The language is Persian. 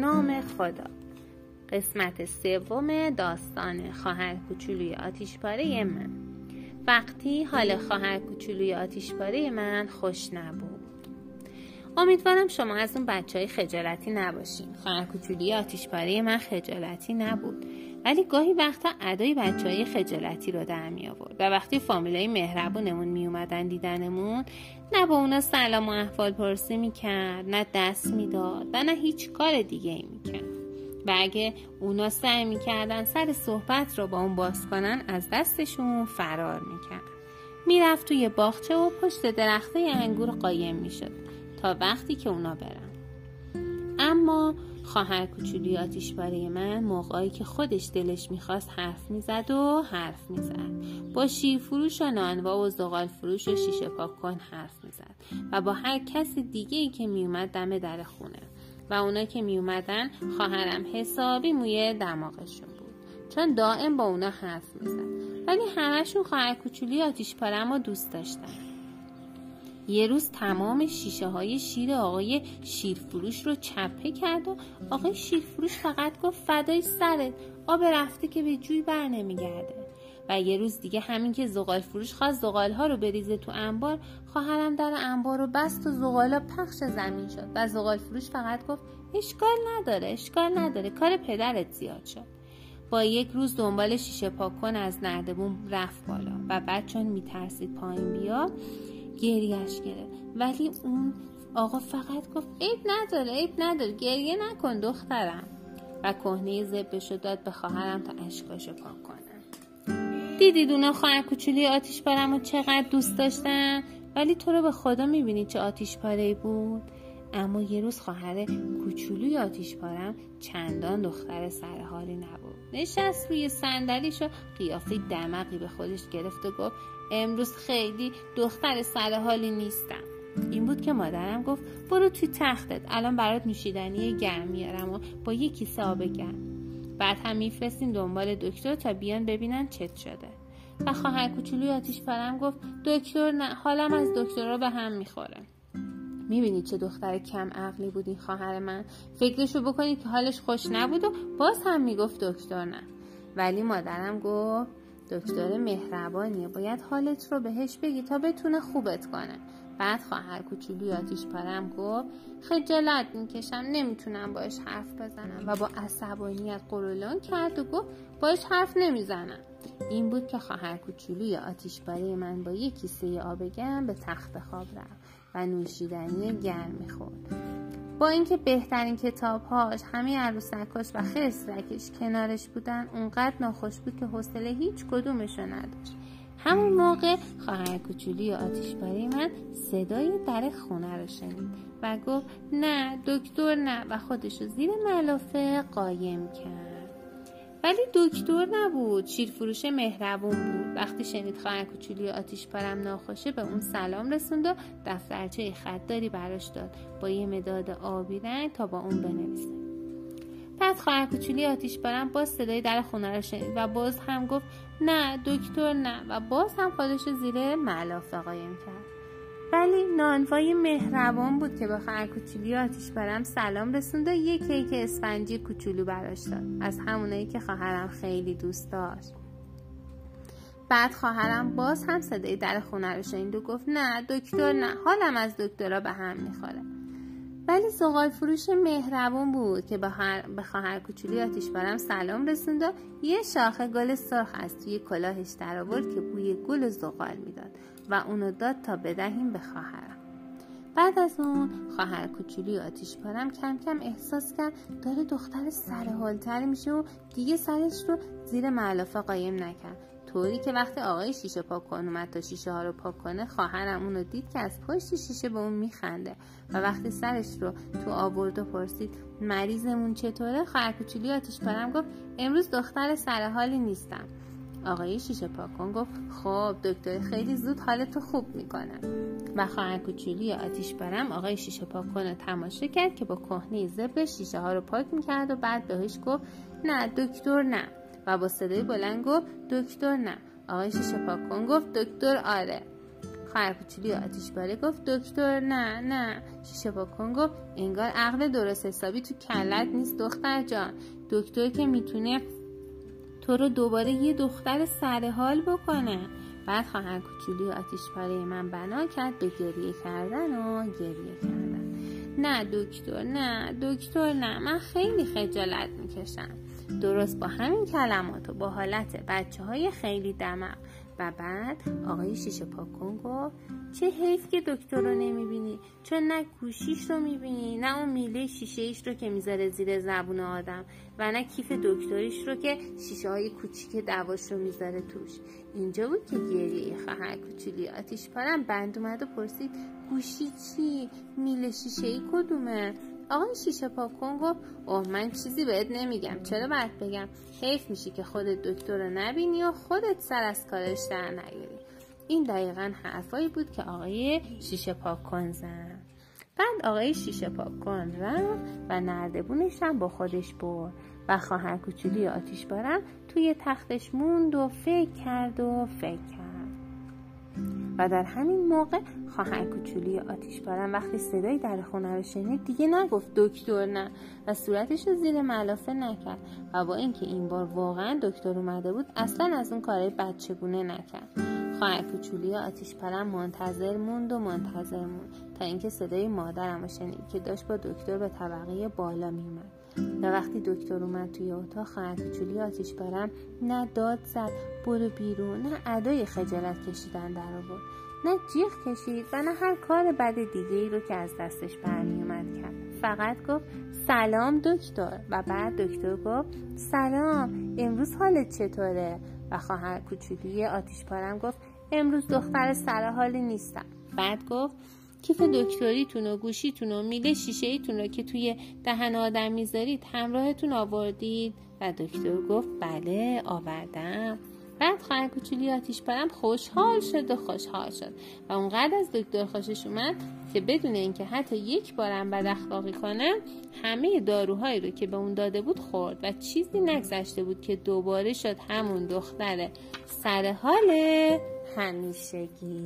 نام خدا. قسمت سوم داستان خواهر کوچولوی آتیشپاره من. وقتی حال خواهر کوچولوی آتیشپاره من خوش نبود. امیدوارم شما از اون بچه های خجالتی نباشین. خواهر کوچولوی آتیشپاره من خجالتی نبود. ولی گاهی وقتا ادای بچه های خجالتی رو در می آورد و وقتی فامیلای مهربونمون می اومدن دیدنمون نه با اونا سلام و احوال پرسی می کرد نه دست می‌داد و نه هیچ کار دیگه ای می کرد و اگه اونا سعی می‌کردن سر صحبت رو با اون باز کنن از دستشون فرار می‌کرد. می‌رفت توی باغچه و پشت درخته انگور قایم می‌شد تا وقتی که اونا برن. اما خواهر کوچولی آتیش برای من موقعی که خودش دلش می‌خواست حرف می‌زد و حرف می‌زد. با شیر فروش و نانوا و زغال فروش و شیشه پاک کن حرف می‌زد و با هر کس دیگه ای که میومد دم در خونه و اونا که می اومدن خواهرم حسابی موی دماغشون بود. چون دائم با اونا حرف می‌زد. ولی همهشون خواهر کوچولی آتیش پارم دوست داشتن. یه روز تمام شیشه های شیر آقای شیرفروش رو چپه کرد و آقای شیرفروش فقط گفت فدای سرت آب رفته که به جوی بر نمیگرده. و یه روز دیگه همین که زغال فروش خواست زغال ها رو بریزه تو انبار خواهرم در انبار رو بست و زغالا پخش زمین شد. و زغال فروش فقط گفت اشکال نداره اشکال نداره کار پدرت زیاد شد. با یک روز دنبال شیشه پاکن از نردبون رفت بالا. و بعد چون میترسید پایین بیا گریش گرفت. ولی اون آقا فقط گفت عیب نداره عیب نداره گریه نکن دخترم. و کهنه زبشو داد به خواهرم تا اشکاشو پاک کنه. دیدید اونا خواهر کوچولی آتیش پارم و چقدر دوست داشتن؟ ولی تو رو به خدا می‌بینی چه آتیش پاره بود. اما یه روز خواهر کوچولوی آتیش پارم چندان دختر سرحالی نبود. نشست روی صندلیش و قیافه دمقی به خودش گرفت و گفت امروز خیلی دختر سرحالی نیستم. این بود که مادرم گفت برو توی تختت الان برات نوشیدنی گرم میارم و با یه کیسه آب گرم. بعد هم میفرستیم دنبال دکتر تا بیان ببینن چت شده. و خواهر کوچولوی آتیش پرم گفت دکتر نه حالم از دکترها به هم می‌خوره. می‌بینید چه دختر کم عقلی بود این خواهر من. فکرشو بکنید که حالش خوش نبود و باز هم می‌گفت دکتر نه. ولی مادرم گفت دکتر مهربانیه باید حالت رو بهش بگی تا بتونه خوبت کنه. بعد خواهر کوچولوی آتیش پرم گفت خجالت می‌کشم نمی‌تونم باش حرف بزنم. و با عصبانیت قرولان کرد و گفت باش حرف نمی‌زنم. این بود که خواهر کوچولوی آتیش من با یک کیسه آب گرم به تخت خواب رفت. و نوشیدنی گرم می‌خورد. با اینکه بهترین کتابهاش همه عروسکاش و خسرکش کنارش بودن اونقدر ناخوش بود که حوصله هیچ کدومشو نداشت. همون موقع خواهر کوچولی آتیش برای من صدای در خونه رو شنید و گفت نه دکتر نه. و خودشو زیر ملافه قایم کرد. ولی دکتر نبود. شیرفروش مهربون بود. وقتی شنید خواهر کوچولی آتیش پرم ناخوشه به اون سلام رسوند و دفترچه خطداری براش داد. با یه مداد آبی رنگ تا با اون بنویسه. بعد خواهر کوچولی آتیش برم باز صدای در خونه رو شنید و باز هم گفت نه دکتر نه. و باز هم خودش زیر ملافه قایم کرد. ولی نانوای مهربان بود که به خواهر کوچولی آتیش برم سلام رسوند و یه کیک اسفنجی کوچولو براش داد. از همونایی که خواهرم خیلی دوست داشت. بعد خواهرم باز هم صدای در خونه رو شنید و گفت نه دکتر نه. حالم از دکترها به هم می‌خوره. ولی زغال فروش مهربون بود که به خواهر کوچولی آتیش برم سلام رسوند و یه شاخه گل سرخ از توی کلاهش در آورد که بوی گل و زغال می‌داد. و اونو داد تا بدهیم به خواهرم. بعد از اون خواهر کوچولی آتیش پارم کم کم احساس کرد داره دختر سرحالتری میشه و دیگه سرش رو زیر معلافه قایم نکرد. طوری که وقتی آقای شیشه پاک کن اومد تا شیشه ها رو پاک کنه خواهرم اونو دید که از پشت شیشه به اون میخنده و وقتی سرش رو تو آورد و پرسید مریضمون چطوره؟ خواهر کوچولی آتیش پرم گفت امروز دختر سرحالی نیستم. آقای شیشه پاکن گفت خب دکتر خیلی زود حالتو خوب می‌کنه. و خواهر کوچولی آتیش برم آقای شیشه پاکن رو تماشا کرد که با کهنه زبر شیشه ها رو پاک می‌کرد و بعد بهش گفت نه دکتر نه. و با صدای بلند گفت دکتر نه. آقای شیشه پاکن گفت دکتر آره. خواهر کوچولی آتیش باره گفت دکتر نه نه. شیشه پاکن گفت انگار عقل درست حسابی تو کلت نیست دختر جان. دکتر که می‌تونه تو رو دوباره یه دختر سرحال بکنه. بعد خواهر کوچولی آتیش پاره من بنا کرد به گریه کردن و گریه کردن. نه دکتر نه دکتر نه. من خیلی خجالت می‌کشم. درست با همین کلمات و با حالت بچه های خیلی دمق و بعد آقای شیشه پاکن گفت چه حیف که دکتر رو نمی‌بینی. چون نه گوشیش رو می‌بینی نه اون میله شیشه ایش رو که می‌ذاره زیر زبون آدم و نه کیف دکتریش رو که شیشه های کوچیک دواش رو می‌ذاره توش. اینجا بود که گریه خواهر کوچولی آتیش پارم بند اومد و پرسید گوشی چی؟ میله شیشه ای کدومه؟ آقای شیشه پاکن گفت اوه من چیزی بهت نمیگم. چرا باید بگم؟ حیف میشی که خودت دکتر رو نبینی و خودت سر از کارش در نیاری این دقیقا حرفایی بود که آقای شیشه پاکن زن. بعد آقای شیشه پاکن رفت و نردبونش هم با خودش برد و خواهر کوچولی آتیش بارم توی تختش موند و فکر کرد و فکر کرد. و در همین موقع خواهر کوچولی آتیش بارم وقتی صدای در خونه رو شنید دیگه نگفت دکتر نه و صورتش رو زیر ملافه نکرد و با اینکه این بار واقعا دکتر اومده بود اصلا از اون کارهای بچگونه نکرد. خواهر کوچولی آتیش پرم منتظر موند و منتظر موند تا اینکه صدای مادرم شنید که داشت با دکتر به طبقه بالا میومد و وقتی دکتر اومد توی اتاق خواهر کوچولی آتیش برم نه داد زد برو بیرون نه ادای خجالت کشیدن در آورد. نه جیغ کشید و نه هر کار بد دیگه ای رو که از دستش برمیومد کرد. فقط گفت سلام دکتر. و بعد دکتر گفت سلام امروز حالت چطوره؟ و خواهر کوچولی آتیش پارم گفت امروز دختر سر حالی نیستم. بعد گفت کیف دکتریتون و گوشیتون و میله شیشه ایتون رو که توی دهن آدم می‌ذارید همراهتون آوردید. و دکتر گفت بله آوردم. بعد خواهر کوچولی آتیش پرم خوشحال شد و خوشحال شد. و اونقدر از دکتر خوشش اومد که بدون اینکه حتی یک بارم بد اخلاقی کنه همه داروهایی رو که به اون داده بود خورد و چیزی نگذشته بود که دوباره شد همون دختر سر حال همیشگی.